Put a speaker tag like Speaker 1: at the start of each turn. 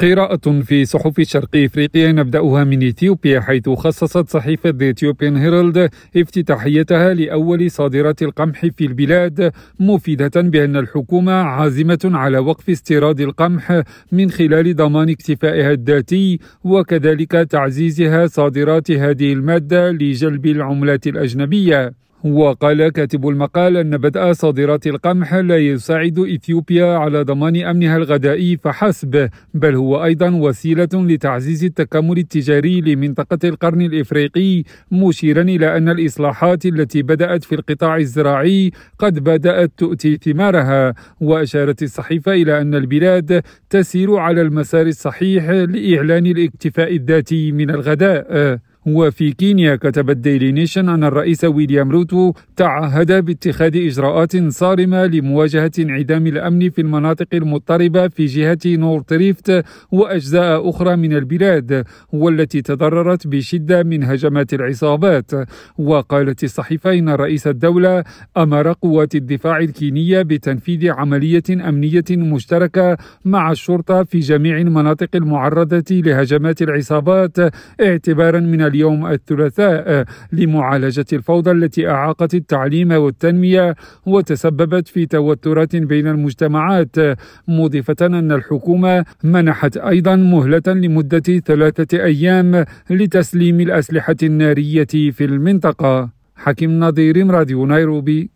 Speaker 1: قراءة في صحف شرق إفريقيا نبدأها من إثيوبيا حيث خصصت صحيفة ذا اثيوبيان هيرالد افتتاحيتها لأول صادرات القمح في البلاد مفيدة بأن الحكومة عازمة على وقف استيراد القمح من خلال ضمان اكتفائها الذاتي وكذلك تعزيزها صادرات هذه المادة لجلب العملات الأجنبية. وقال كاتب المقال أن بدء صادرات القمح لا يساعد إثيوبيا على ضمان أمنها الغذائي فحسب بل هو أيضا وسيلة لتعزيز التكامل التجاري لمنطقة القرن الإفريقي مشيرا إلى أن الإصلاحات التي بدأت في القطاع الزراعي قد بدأت تؤتي ثمارها وأشارت الصحيفة إلى أن البلاد تسير على المسار الصحيح لإعلان الاكتفاء الذاتي من الغذاء وفي كينيا كتب ال Daily Nation أن الرئيس ويليام روتو تعهد باتخاذ إجراءات صارمة لمواجهة انعدام الأمن في المناطق المضطربة في جهة North Rift وأجزاء أخرى من البلاد والتي تضررت بشدة من هجمات العصابات. وقالت الصحيفة إن رئيس الدولة أمر قوات الدفاع الكينية بتنفيذ عملية أمنية مشتركة مع الشرطة في جميع المناطق المعرضة لهجمات العصابات اعتبارا من اليوم الثلاثاء لمعالجة الفوضى التي أعاقت التعليم والتنمية وتسببت في توترات بين المجتمعات. مضيفة أن الحكومة منحت أيضا مهلة لمدة ثلاثة أيام لتسليم الأسلحة النارية في المنطقة. حكيم نظير راديو نيروبي.